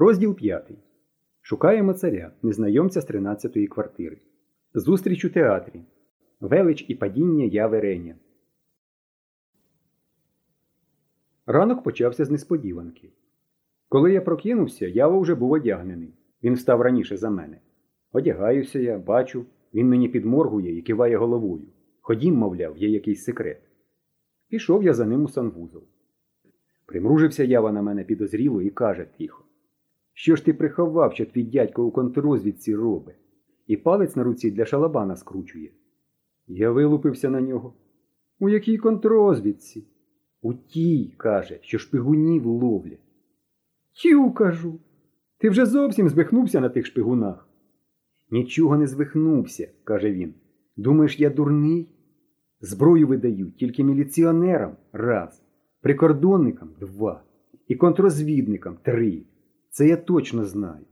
Розділ 5. Шукаємо царя, незнайомця з 13-ї квартири. Зустріч у театрі. Велич і падіння яви Реня. Ранок почався з несподіванки. Коли я прокинувся, ява вже був одягнений. Він встав раніше за мене. Одягаюся я, бачу, він мені підморгує і киває головою. Ходім, мовляв, є якийсь секрет. Пішов я за ним у санвузол. Примружився ява на мене підозріло і каже тихо. Що ж ти приховав, що твій дядько у контррозвідці робить? І палець на руці для шалабана скручує. Я вилупився на нього. У якій контррозвідці? У тій, каже, що шпигунів ловлять. Тю, кажу. Ти вже зовсім звихнувся на тих шпигунах. Нічого не звихнувся, каже він. Думаєш, я дурний? Зброю видають тільки міліціонерам раз, прикордонникам два і контрозвідникам три. Це я точно знаю.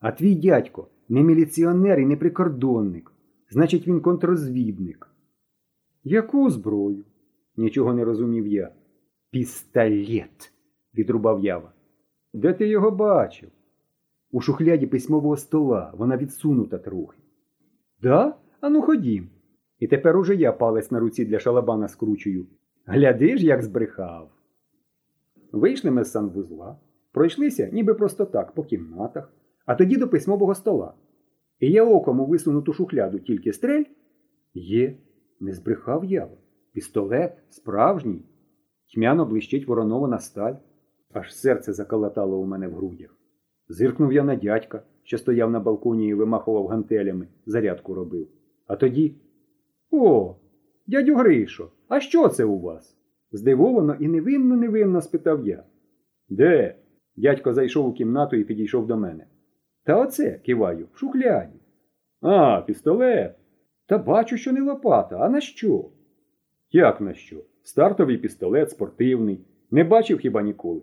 А твій дядько не міліціонер і не прикордонник. Значить, він контрозвідник. Яку зброю? Нічого не розумів я. Пістолет, відрубав ява. Де ти його бачив? У шухляді письмового стола, вона відсунута трохи. Да? Ану ходім. І тепер уже я палець на руці для шалабана скручую. Гляди ж, як збрехав. Вийшли ми з санвузла, пройшлися ніби просто так, по кімнатах, а тоді до письмового стола. І я оком у висунуту шухляду тільки стрель. Є, не збрехав ява. Пістолет справжній. Тьмяно блищить воронована сталь. Аж серце заколотало у мене в грудях. Зиркнув я на дядька, що стояв на балконі і вимахував гантелями, зарядку робив. А тоді. О, дядю Гришо, а що це у вас? здивовано і невинно невинно спитав я. Де? Дядько зайшов у кімнату і підійшов до мене. Та оце, киваю, в шухляді. А, пістолет. Та бачу, що не лопата, а на що? Як на що? Стартовий пістолет спортивний. Не бачив хіба ніколи.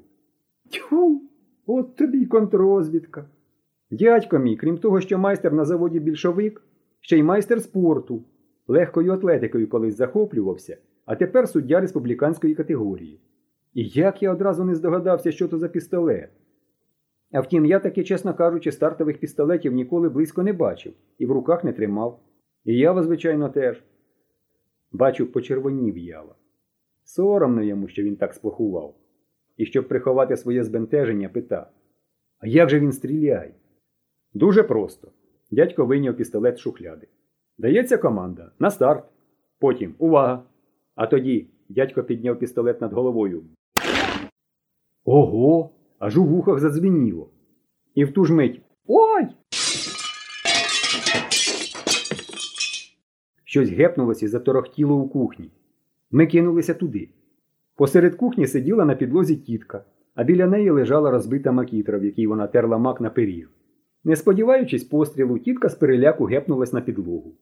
Тьфу, от тобі й контррозвідка. Дядько мій, крім того, що майстер на заводі більшовик, ще й майстер спорту. Легкою атлетикою колись захоплювався, а тепер суддя республіканської категорії. І як я одразу не здогадався, що то за пістолет. А втім, я таки, чесно кажучи, стартових пістолетів ніколи близько не бачив і в руках не тримав. І ява, звичайно, теж. Бачу, почервонів ява. Соромно йому, що він так сплохував. І щоб приховати своє збентеження, питав: А як же він стріляє? Дуже просто. Дядько вийняв пістолет з шухляди. Дається команда на старт. Потім увага! А тоді дядько підняв пістолет над головою. Ого! Аж у вухах задзвеніло. І в ту ж мить Ой! Щось гепнулося і заторохтіло у кухні. Ми кинулися туди. Посеред кухні сиділа на підлозі тітка, а біля неї лежала розбита макітра, в якій вона терла мак на пиріг. Не сподіваючись пострілу, тітка з переляку гепнулась на підлогу.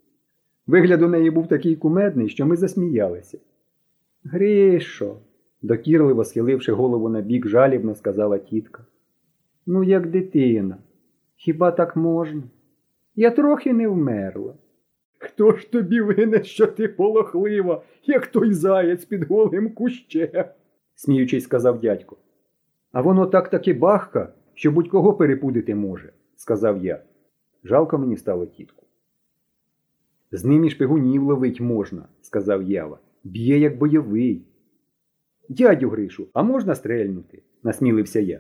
Вигляд у неї був такий кумедний, що ми засміялися. Грішо, докірливо схиливши голову на бік, жалібно сказала тітка. Ну, як дитина, хіба так можна? Я трохи не вмерла. Хто ж тобі винен, що ти полохлива, як той заяць під голим кущем? сміючись, сказав дядько. А воно так таки бахка, що будь-кого перепудити може, сказав я. Жалко мені стало тітку. З ним і шпигунів ловить можна, сказав Ява. Б'є, як бойовий. Дядю Гришу, а можна стрельнути? насмілився я.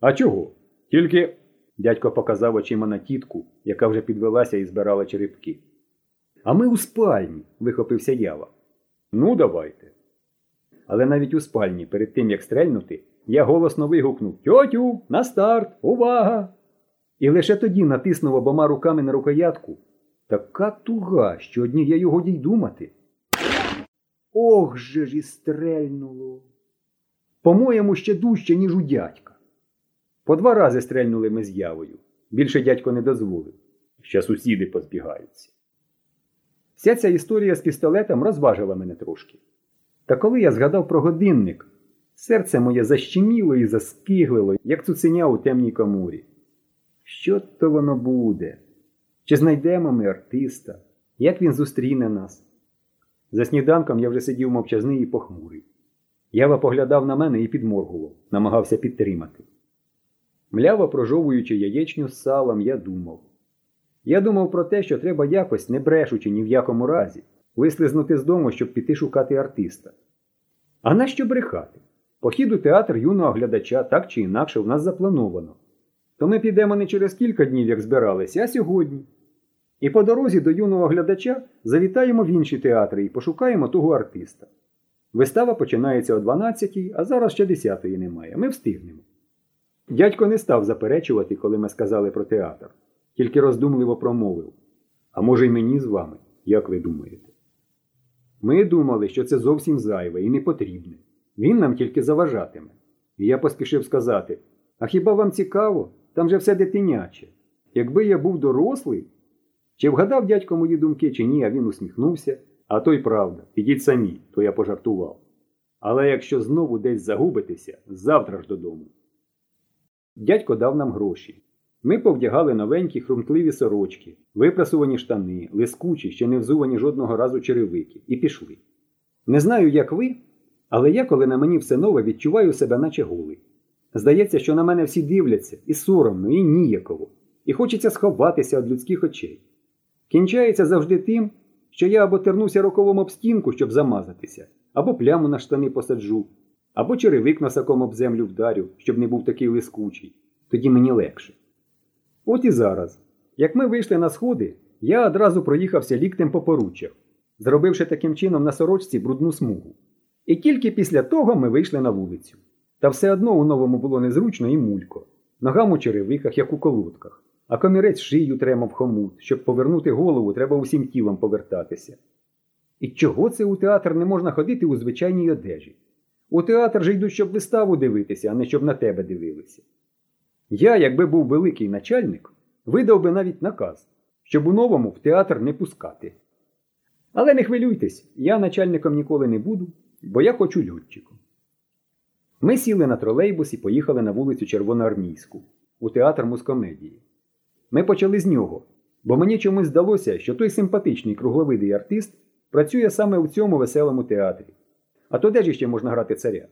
А чого? Тільки. Дядько показав очима на тітку, яка вже підвелася і збирала черепки. А ми у спальні, вихопився ява. Ну, давайте. Але навіть у спальні, перед тим як стрельнути, я голосно вигукнув Тьотю, на старт, увага! І лише тоді натиснув обома руками на рукоятку. Така туга, що одні я його дій думати. Ох же ж і стрельнуло. По-моєму, ще дужче, ніж у дядька. По два рази стрельнули ми з явою. Більше дядько не дозволив. Ще сусіди позбігаються. Вся ця історія з пістолетом розважила мене трошки. Та коли я згадав про годинник, серце моє защеміло і заскиглило, як цуценя у темній коморі. Що то воно буде? Чи знайдемо ми артиста? Як він зустріне нас? За сніданком я вже сидів мовчазний і похмурий. Ява поглядав на мене і підморгував, намагався підтримати. Мляво прожовуючи яєчню з салом, я думав. Я думав про те, що треба якось, не брешучи ні в якому разі, вислизнути з дому, щоб піти шукати артиста. А нащо брехати? Похід у театр юного глядача так чи інакше в нас заплановано. То ми підемо не через кілька днів, як збиралися, а сьогодні. І по дорозі до юного глядача завітаємо в інші театри і пошукаємо того артиста. Вистава починається о 12-й, а зараз ще 10-ї немає. Ми встигнемо. Дядько не став заперечувати, коли ми сказали про театр, тільки роздумливо промовив. А може, й мені з вами, як ви думаєте? Ми думали, що це зовсім зайве і не потрібне. Він нам тільки заважатиме. І я поспішив сказати: А хіба вам цікаво? Там же все дитиняче. Якби я був дорослий. Чи вгадав дядько мої думки, чи ні, а він усміхнувся. А то й правда, підіть самі, то я пожартував. Але якщо знову десь загубитеся, завтра ж додому. Дядько дав нам гроші. Ми повдягали новенькі хрумтливі сорочки, випрасувані штани, лискучі, ще не взувані жодного разу черевики, і пішли. Не знаю, як ви, але я, коли на мені все нове, відчуваю себе, наче голий. Здається, що на мене всі дивляться, і соромно, і ніяково, і хочеться сховатися від людських очей. Кінчається завжди тим, що я або тернуся роковом об стінку, щоб замазатися, або пляму на штани посаджу, або черевик носаком об землю вдарю, щоб не був такий лискучий. Тоді мені легше. От і зараз. Як ми вийшли на сходи, я одразу проїхався ліктем по поруччях, зробивши таким чином на сорочці брудну смугу. І тільки після того ми вийшли на вулицю. Та все одно у новому було незручно і мулько, ногам у черевиках, як у колодках, а комірець шию тремав хомут, щоб повернути голову, треба усім тілом повертатися. І чого це у театр не можна ходити у звичайній одежі? У театр же йдуть, щоб виставу дивитися, а не щоб на тебе дивилися. Я, якби був великий начальник, видав би навіть наказ, щоб у новому в театр не пускати. Але не хвилюйтесь, я начальником ніколи не буду, бо я хочу льотчиком. Ми сіли на тролейбус і поїхали на вулицю Червоноармійську, у театр мускомедії. Ми почали з нього, бо мені чомусь здалося, що той симпатичний кругловидий артист працює саме у цьому веселому театрі. А то де ж ще можна грати царя?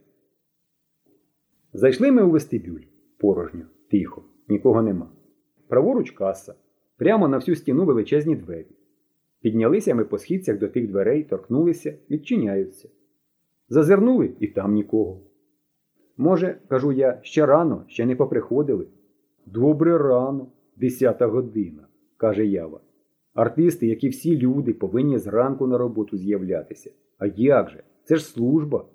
Зайшли ми у вестибюль. Порожньо, тихо, нікого нема. Праворуч каса, прямо на всю стіну величезні двері. Піднялися ми по східцях до тих дверей, торкнулися, відчиняються. Зазирнули і там нікого. Може, кажу я, ще рано, ще не поприходили. Добре рано, десята година, каже Ява. Артисти, як і всі люди, повинні зранку на роботу з'являтися. А як же? Це ж служба.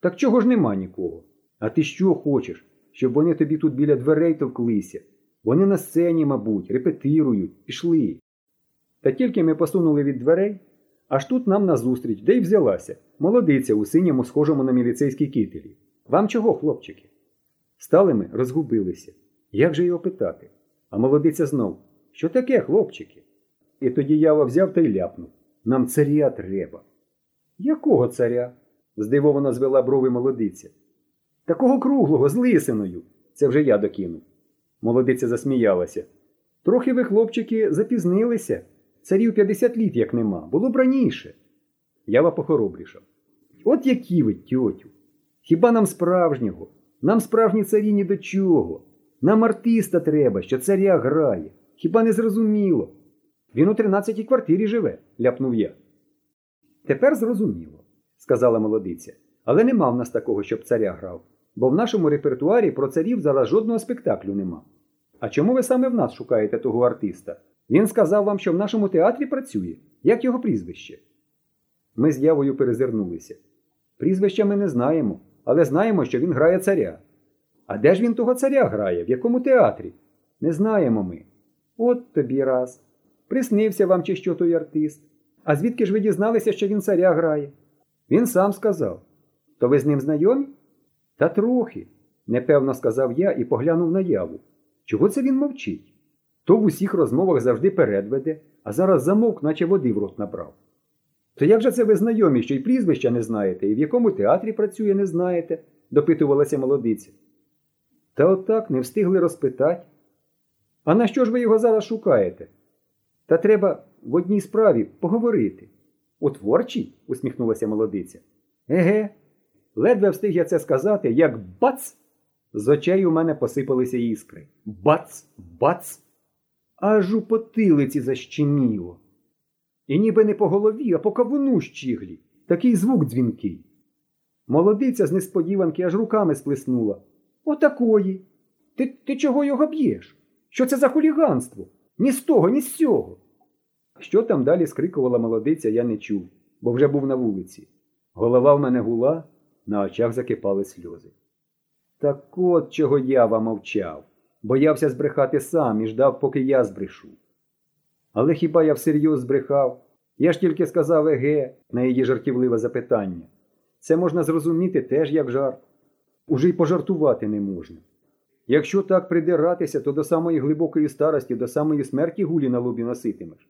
Так чого ж нема нікого? А ти що хочеш? Щоб вони тобі тут біля дверей товклися? Вони на сцені, мабуть, репетирують, пішли. Та тільки ми посунули від дверей, аж тут нам назустріч, де й взялася, молодиця у синьому, схожому на міліцейській кителі. Вам чого, хлопчики? Стали ми, розгубилися. Як же його питати? А молодиця знов Що таке, хлопчики? І тоді ява взяв та й ляпнув. Нам царя треба. Якого царя? здивовано звела брови молодиця. Такого круглого, з лисиною. Це вже я докинув. Молодиця засміялася. Трохи ви, хлопчики, запізнилися. Царів 50 літ як нема. Було б раніше. Ява похоробрішав. От які ви, тьотю. Хіба нам справжнього? Нам справжні царі ні до чого. Нам артиста треба, що царя грає. Хіба не зрозуміло? Він у тринадцятій квартирі живе, ляпнув я. Тепер зрозуміло, сказала молодиця. Але нема в нас такого, щоб царя грав, бо в нашому репертуарі про царів зараз жодного спектаклю нема. А чому ви саме в нас шукаєте того артиста? Він сказав вам, що в нашому театрі працює. Як його прізвище? Ми з явою перезирнулися. Прізвища ми не знаємо, але знаємо, що він грає царя. А де ж він того царя грає? В якому театрі? Не знаємо ми. От тобі раз. Приснився вам, чи що той артист. А звідки ж ви дізналися, що він царя грає? Він сам сказав. То ви з ним знайомі? Та трохи, непевно сказав я і поглянув на яву. Чого це він мовчить? То в усіх розмовах завжди передведе, а зараз замовк, наче води в рот набрав. То як же це ви знайомі, що й прізвища не знаєте, і в якому театрі працює, не знаєте? допитувалася молодиця. Та отак не встигли розпитати. А на що ж ви його зараз шукаєте? Та треба в одній справі поговорити. У творчій? усміхнулася молодиця. Еге, ледве встиг я це сказати, як бац! З очей у мене посипалися іскри. Бац, бац! Аж у потилиці защеміло. І ніби не по голові, а по кавуну щіглі. Такий звук дзвінкий. Молодиця з несподіванки аж руками сплеснула. Отакої. Ти ти чого його б'єш? Що це за хуліганство? Ні з того, ні з цього. Що там далі скрикувала молодиця, я не чув, бо вже був на вулиці. Голова в мене гула, на очах закипали сльози. Так от чого я вам мовчав, боявся збрехати сам і ждав, поки я збрешу. Але хіба я всерйоз збрехав? Я ж тільки сказав еге на її жартівливе запитання. Це можна зрозуміти теж як жарт. Уже й пожартувати не можна. Якщо так придиратися, то до самої глибокої старості, до самої смерті гулі на лобі носитимеш.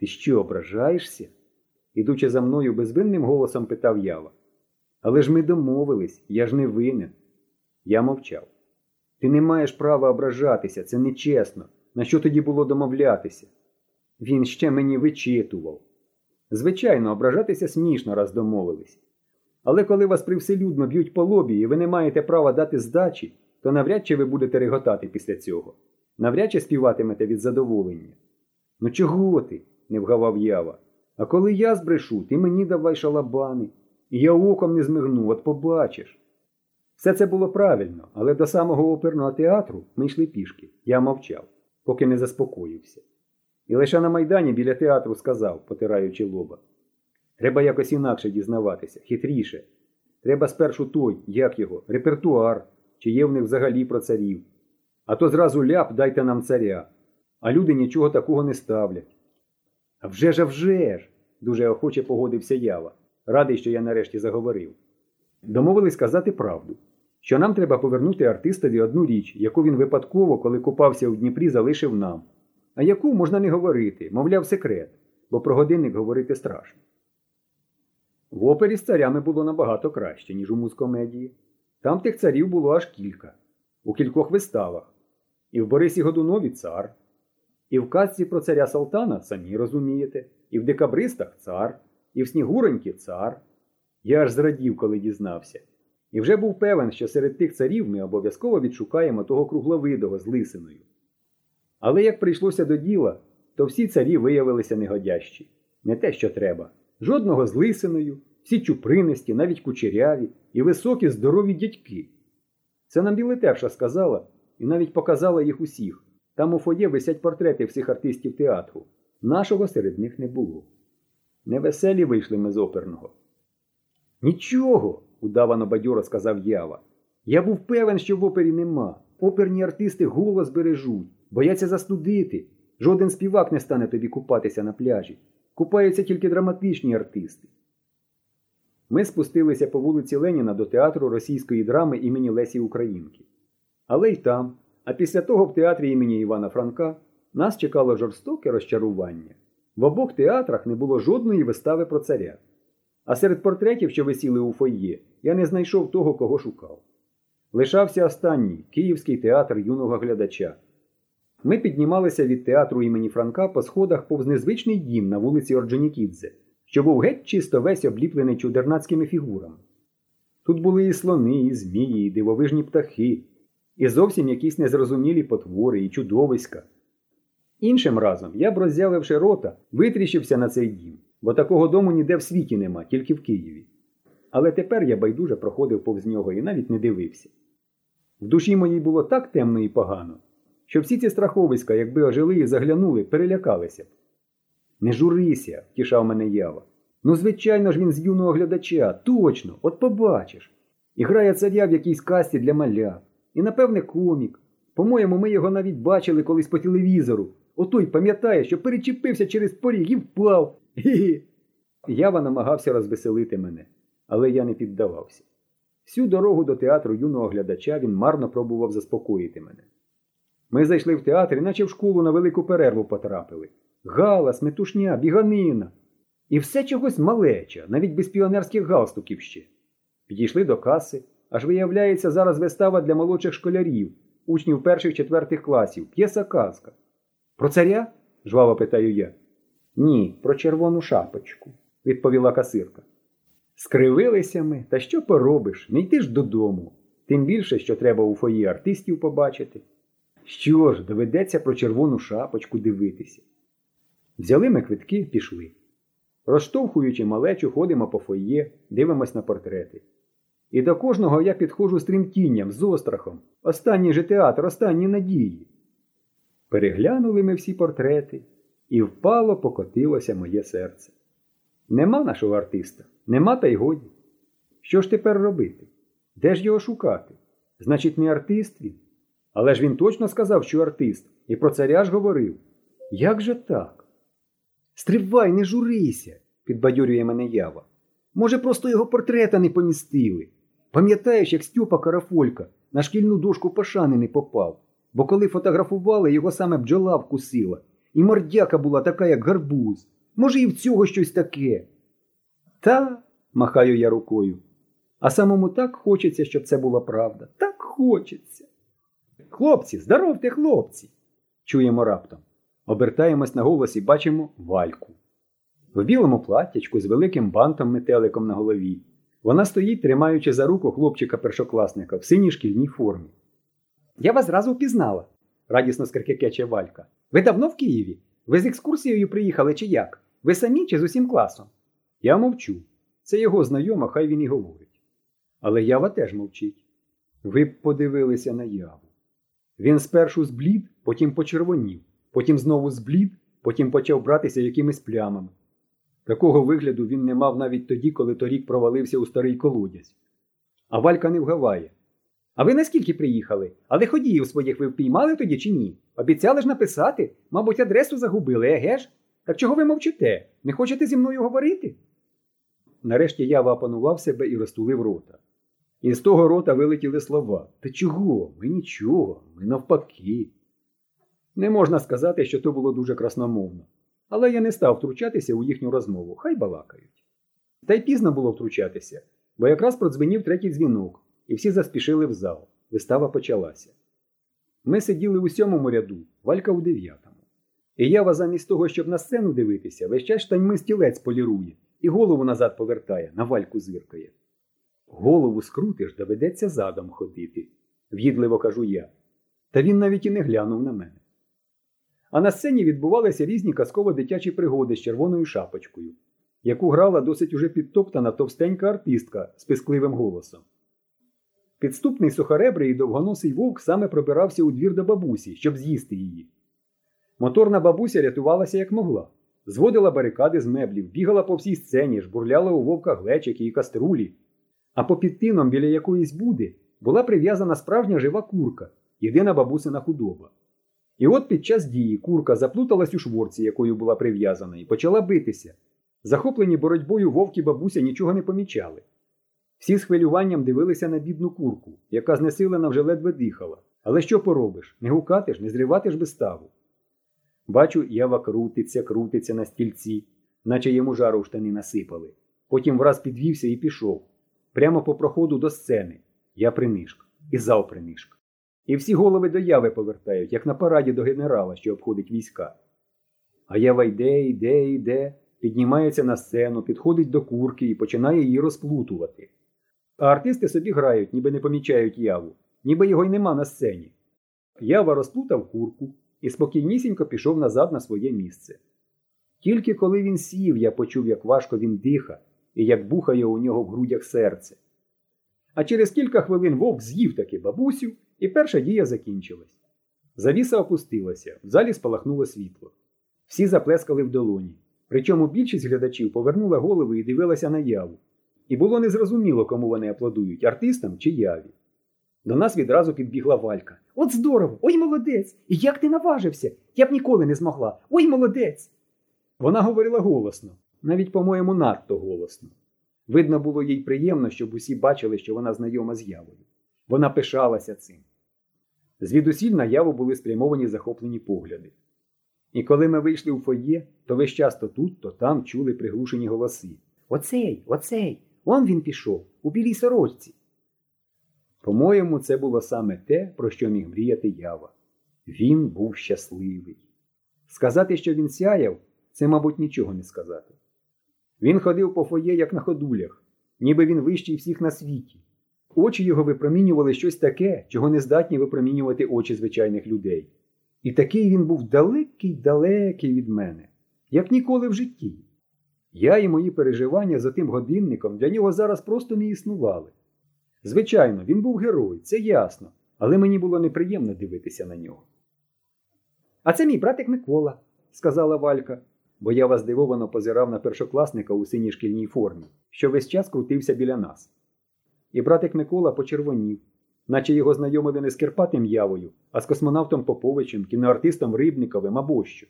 Ти що, ображаєшся? Ідучи за мною безвинним голосом питав ява. Але ж ми домовились, я ж не винен. Я мовчав. Ти не маєш права ображатися, це нечесно. На що тоді було домовлятися? Він ще мені вичитував. Звичайно, ображатися смішно, раз домовились. Але коли вас привселюдно б'ють по лобі і ви не маєте права дати здачі, то навряд чи ви будете реготати після цього. Навряд чи співатимете від задоволення. Ну чого ти? не вгавав ява. А коли я збрешу, ти мені давай шалабани. І я оком не змигну, от побачиш. Все це було правильно, але до самого оперного театру ми йшли пішки. Я мовчав, поки не заспокоївся. І лише на майдані біля театру сказав, потираючи лоба. Треба якось інакше дізнаватися, хитріше. Треба спершу той, як його, репертуар, чи є в них взагалі про царів. А то зразу ляп дайте нам царя. А люди нічого такого не ставлять. А вже ж, а вже ж, дуже охоче погодився ява. Радий, що я нарешті заговорив. Домовились сказати правду, що нам треба повернути артистові одну річ, яку він випадково, коли купався у Дніпрі, залишив нам. А яку можна не говорити, мовляв, секрет, бо про годинник говорити страшно. В опері з царями було набагато краще, ніж у музкомедії. Там тих царів було аж кілька, у кількох виставах. І в Борисі Годунові цар, і в казці про царя Салтана самі розумієте, і в декабристах цар, і в Снігуроньки цар. Я аж зрадів, коли дізнався. І вже був певен, що серед тих царів ми обов'язково відшукаємо того кругловидого з лисиною. Але як прийшлося до діла, то всі царі виявилися негодящі. Не те, що треба. Жодного з лисиною, всі чупристі, навіть кучеряві і високі здорові дядьки. Це нам білетевша сказала і навіть показала їх усіх. Там у фоє висять портрети всіх артистів театру. Нашого серед них не було. Невеселі вийшли ми з оперного. Нічого, удавано бадьоро сказав Ява. Я був певен, що в опері нема. Оперні артисти голос бережуть, бояться застудити. Жоден співак не стане тобі купатися на пляжі. Купаються тільки драматичні артисти. Ми спустилися по вулиці Леніна до театру російської драми імені Лесі Українки. Але й там, а після того в театрі імені Івана Франка нас чекало жорстоке розчарування. В обох театрах не було жодної вистави про царя. А серед портретів, що висіли у фойє, я не знайшов того, кого шукав. Лишався останній Київський театр юного глядача. Ми піднімалися від театру імені Франка по сходах повз незвичний дім на вулиці Орджонікідзе, що був геть чисто весь обліплений чудернацькими фігурами. Тут були і слони, і змії, і дивовижні птахи, і зовсім якісь незрозумілі потвори, і чудовиська. Іншим разом я б роззявивши рота, витріщився на цей дім, бо такого дому ніде в світі нема, тільки в Києві. Але тепер я байдуже проходив повз нього і навіть не дивився. В душі моїй було так темно і погано, що всі ці страховиська, якби ожили і заглянули, перелякалися б. Не журися, втішав мене ява. Ну, звичайно ж, він з юного глядача, точно, от побачиш. І грає царя в якійсь касті для маля. І, напевне, комік. По-моєму, ми його навіть бачили колись по телевізору. Отой пам'ятає, що перечепився через поріг і впав. Гі-гі. Ява намагався розвеселити мене, але я не піддавався. Всю дорогу до театру юного глядача він марно пробував заспокоїти мене. Ми зайшли в театр, наче в школу на велику перерву потрапили. Галас, метушня, біганина. І все чогось малеча, навіть без піонерських галстуків ще. Підійшли до каси, аж виявляється, зараз вистава для молодших школярів, учнів перших четвертих класів, п'єса казка. Про царя? жваво питаю я. Ні, про червону шапочку, відповіла касирка. Скривилися ми, та що поробиш? Не йти ж додому. Тим більше, що треба у фої артистів побачити. Що ж, доведеться про червону шапочку дивитися. Взяли ми квитки, пішли. Розштовхуючи малечу, ходимо по фоє, дивимось на портрети. І до кожного я підходжу з тремтінням, з острахом. Останній же театр, останні надії. Переглянули ми всі портрети, і впало покотилося моє серце. Нема нашого артиста, нема та й годі. Що ж тепер робити? Де ж його шукати? Значить, не артист він. Але ж він точно сказав, що артист, і про царя ж говорив. Як же так? Стривай, не журися, підбадьорює мене ява. Може, просто його портрета не помістили. Пам'ятаєш, як Стьопа Карафолька на шкільну дошку пошани не попав, бо коли фотографували, його саме бджола вкусила, і мордяка була така, як гарбуз. Може, і в цього щось таке. Та, махаю я рукою. А самому так хочеться, щоб це була правда. Так хочеться. Хлопці, здоровте, хлопці! чуємо раптом. Обертаємось на голос і бачимо вальку. В білому платтячку з великим бантом метеликом на голові. Вона стоїть, тримаючи за руку хлопчика-першокласника в синій шкільній формі. Я вас зразу впізнала, радісно скрикекече Валька. Ви давно в Києві? Ви з екскурсією приїхали чи як? Ви самі чи з усім класом? Я мовчу. Це його знайома, хай він і говорить. Але ява теж мовчить. Ви б подивилися на яву. Він спершу зблід, потім почервонів, потім знову зблід, потім почав братися якимись плямами. Такого вигляду він не мав навіть тоді, коли торік провалився у старий колодязь. А Валька не вгаває. А ви наскільки приїхали? Але ходіїв своїх ви впіймали тоді чи ні? Обіцяли ж написати? Мабуть, адресу загубили, еге ж? Так чого ви мовчите? Не хочете зі мною говорити? Нарешті ява опанував себе і розтулив рота. І з того рота вилетіли слова Та чого? Ми нічого, ми навпаки. Не можна сказати, що то було дуже красномовно, але я не став втручатися у їхню розмову, хай балакають. Та й пізно було втручатися, бо якраз продзвенів третій дзвінок, і всі заспішили в зал. Вистава почалася. Ми сиділи у сьомому ряду, валька у дев'ятому. І ява замість того, щоб на сцену дивитися, весь час штаньми стілець полірує і голову назад повертає, на вальку зиркає. Голову скрутиш, доведеться задом ходити, в'їдливо кажу я. Та він навіть і не глянув на мене. А на сцені відбувалися різні казково-дитячі пригоди з червоною шапочкою, яку грала досить уже підтоптана товстенька артистка з пискливим голосом. Підступний сухаребрий і довгоносий вовк саме пробирався у двір до бабусі, щоб з'їсти її. Моторна бабуся рятувалася як могла, зводила барикади з меблів, бігала по всій сцені, жбурляла у вовка глечики і каструлі. А по підтином біля якоїсь буди була прив'язана справжня жива курка, єдина бабусина худоба. І от під час дії курка заплуталась у шворці, якою була прив'язана, і почала битися. Захоплені боротьбою вовки бабуся нічого не помічали. Всі з хвилюванням дивилися на бідну курку, яка знесилена вже ледве дихала. Але що поробиш? Не гукати ж, не зривати ж виставу. Бачу, ява крутиться, крутиться на стільці, наче йому жару в штани насипали. Потім враз підвівся і пішов. Прямо по проходу до сцени. Я принишк. І зал принишк. І всі голови до яви повертають, як на параді до генерала, що обходить війська. А ява йде, йде, йде, піднімається на сцену, підходить до курки і починає її розплутувати. А артисти собі грають, ніби не помічають яву, ніби його й нема на сцені. Ява розплутав курку і спокійнісінько пішов назад на своє місце. Тільки коли він сів, я почув, як важко він диха і як бухає у нього в грудях серце. А через кілька хвилин вовк з'їв таки бабусю, і перша дія закінчилась. Завіса опустилася, в залі спалахнуло світло. Всі заплескали в долоні. Причому більшість глядачів повернула голови і дивилася на яву. І було незрозуміло, кому вони аплодують артистам чи яві. До нас відразу підбігла валька. От здорово! Ой молодець! І як ти наважився? Я б ніколи не змогла. Ой молодець! Вона говорила голосно, навіть, по-моєму, надто голосно. Видно було їй приємно, щоб усі бачили, що вона знайома з явою. Вона пишалася цим. Звідусіль на яву були спрямовані захоплені погляди. І коли ми вийшли у фоє, то весь час то тут, то там чули приглушені голоси. Оцей, оцей, он він пішов, у білій сорочці. По-моєму, це було саме те, про що міг мріяти ява. Він був щасливий. Сказати, що він сяяв, це, мабуть, нічого не сказати. Він ходив по фоє, як на ходулях, ніби він вищий всіх на світі. Очі його випромінювали щось таке, чого не здатні випромінювати очі звичайних людей. І такий він був далекий, далекий від мене, як ніколи в житті. Я і мої переживання за тим годинником для нього зараз просто не існували. Звичайно, він був герой, це ясно, але мені було неприємно дивитися на нього. А це мій братик Микола, сказала Валька, бо я вас здивовано позирав на першокласника у синій шкільній формі, що весь час крутився біля нас. І братик Микола почервонів, наче його знайомили не з Кирпатим Явою, а з космонавтом Поповичем, кіноартистом Рибниковим або що.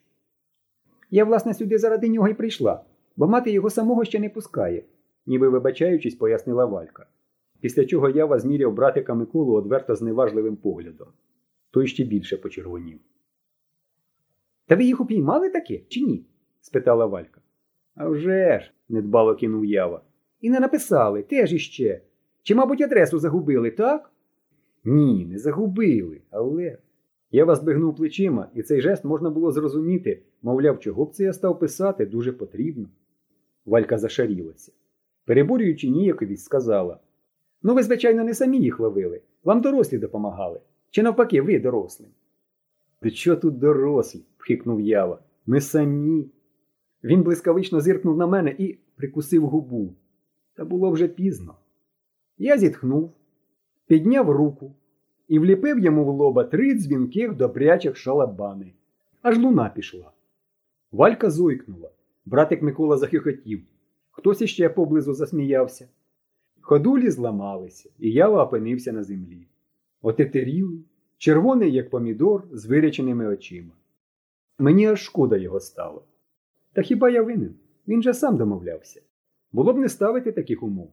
Я, власне, сюди заради нього і прийшла, бо мати його самого ще не пускає, ніби вибачаючись, пояснила Валька. Після чого Ява зміряв братика Миколу одверто зневажливим поглядом. Той ще більше почервонів. Та ви їх упіймали таки, чи ні? Спитала Валька. «А вже ж», – недбало кинув Ява. І не написали, теж іще. Чи, мабуть, адресу загубили, так? Ні, не загубили, але. Я збигнув плечима, і цей жест можна було зрозуміти, мовляв, чого б це я став писати дуже потрібно. Валька зашарілася. Переборюючи ніяковість, сказала: Ну, ви, звичайно, не самі їх ловили. Вам дорослі допомагали. Чи навпаки, ви дорослі? Ти що тут дорослі? пхикнув ява. Ми самі. Він блискавично зиркнув на мене і прикусив губу. Та було вже пізно. Я зітхнув, підняв руку і вліпив йому в лоба три дзвінких добрячих шалабани. Аж луна пішла. Валька зойкнула. Братик Микола захихотів. Хтось іще поблизу засміявся. Ходулі зламалися, і ява опинився на землі. Отетерілий, червоний, як помідор, з виряченими очима. Мені аж шкода його стало. Та хіба я винен? Він же сам домовлявся. Було б не ставити таких умов.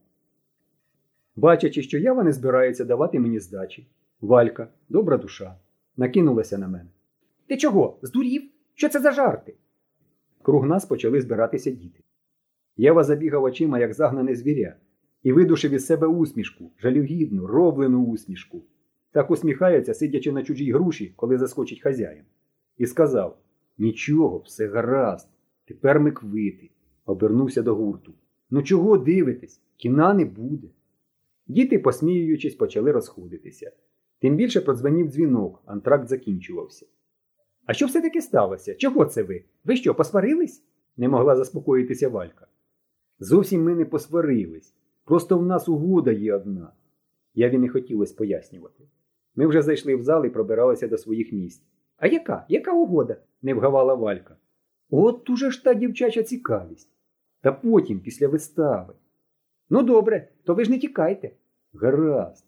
Бачачи, що ява не збирається давати мені здачі, Валька, добра душа, накинулася на мене. Ти чого? Здурів? Що це за жарти? Круг нас почали збиратися діти. Ява забігав очима, як загнане звіря, і видушив із себе усмішку, жалюгідну, роблену усмішку. Так усміхається, сидячи на чужій груші, коли заскочить хазяїн. І сказав: Нічого, все гаразд, тепер ми квити. Обернувся до гурту. Ну чого дивитесь? Кіна не буде. Діти, посміюючись, почали розходитися. Тим більше продзвонів дзвінок, антракт закінчувався. А що все таки сталося? Чого це ви? Ви що, посварились? не могла заспокоїтися Валька. Зовсім ми не посварились. Просто в нас угода є одна. Яві не хотілося пояснювати. Ми вже зайшли в зал і пробиралися до своїх місць. А яка? Яка угода? не вгавала Валька. От уже ж та дівчача цікавість. Та потім, після вистави. Ну, добре, то ви ж не тікайте. Гаразд.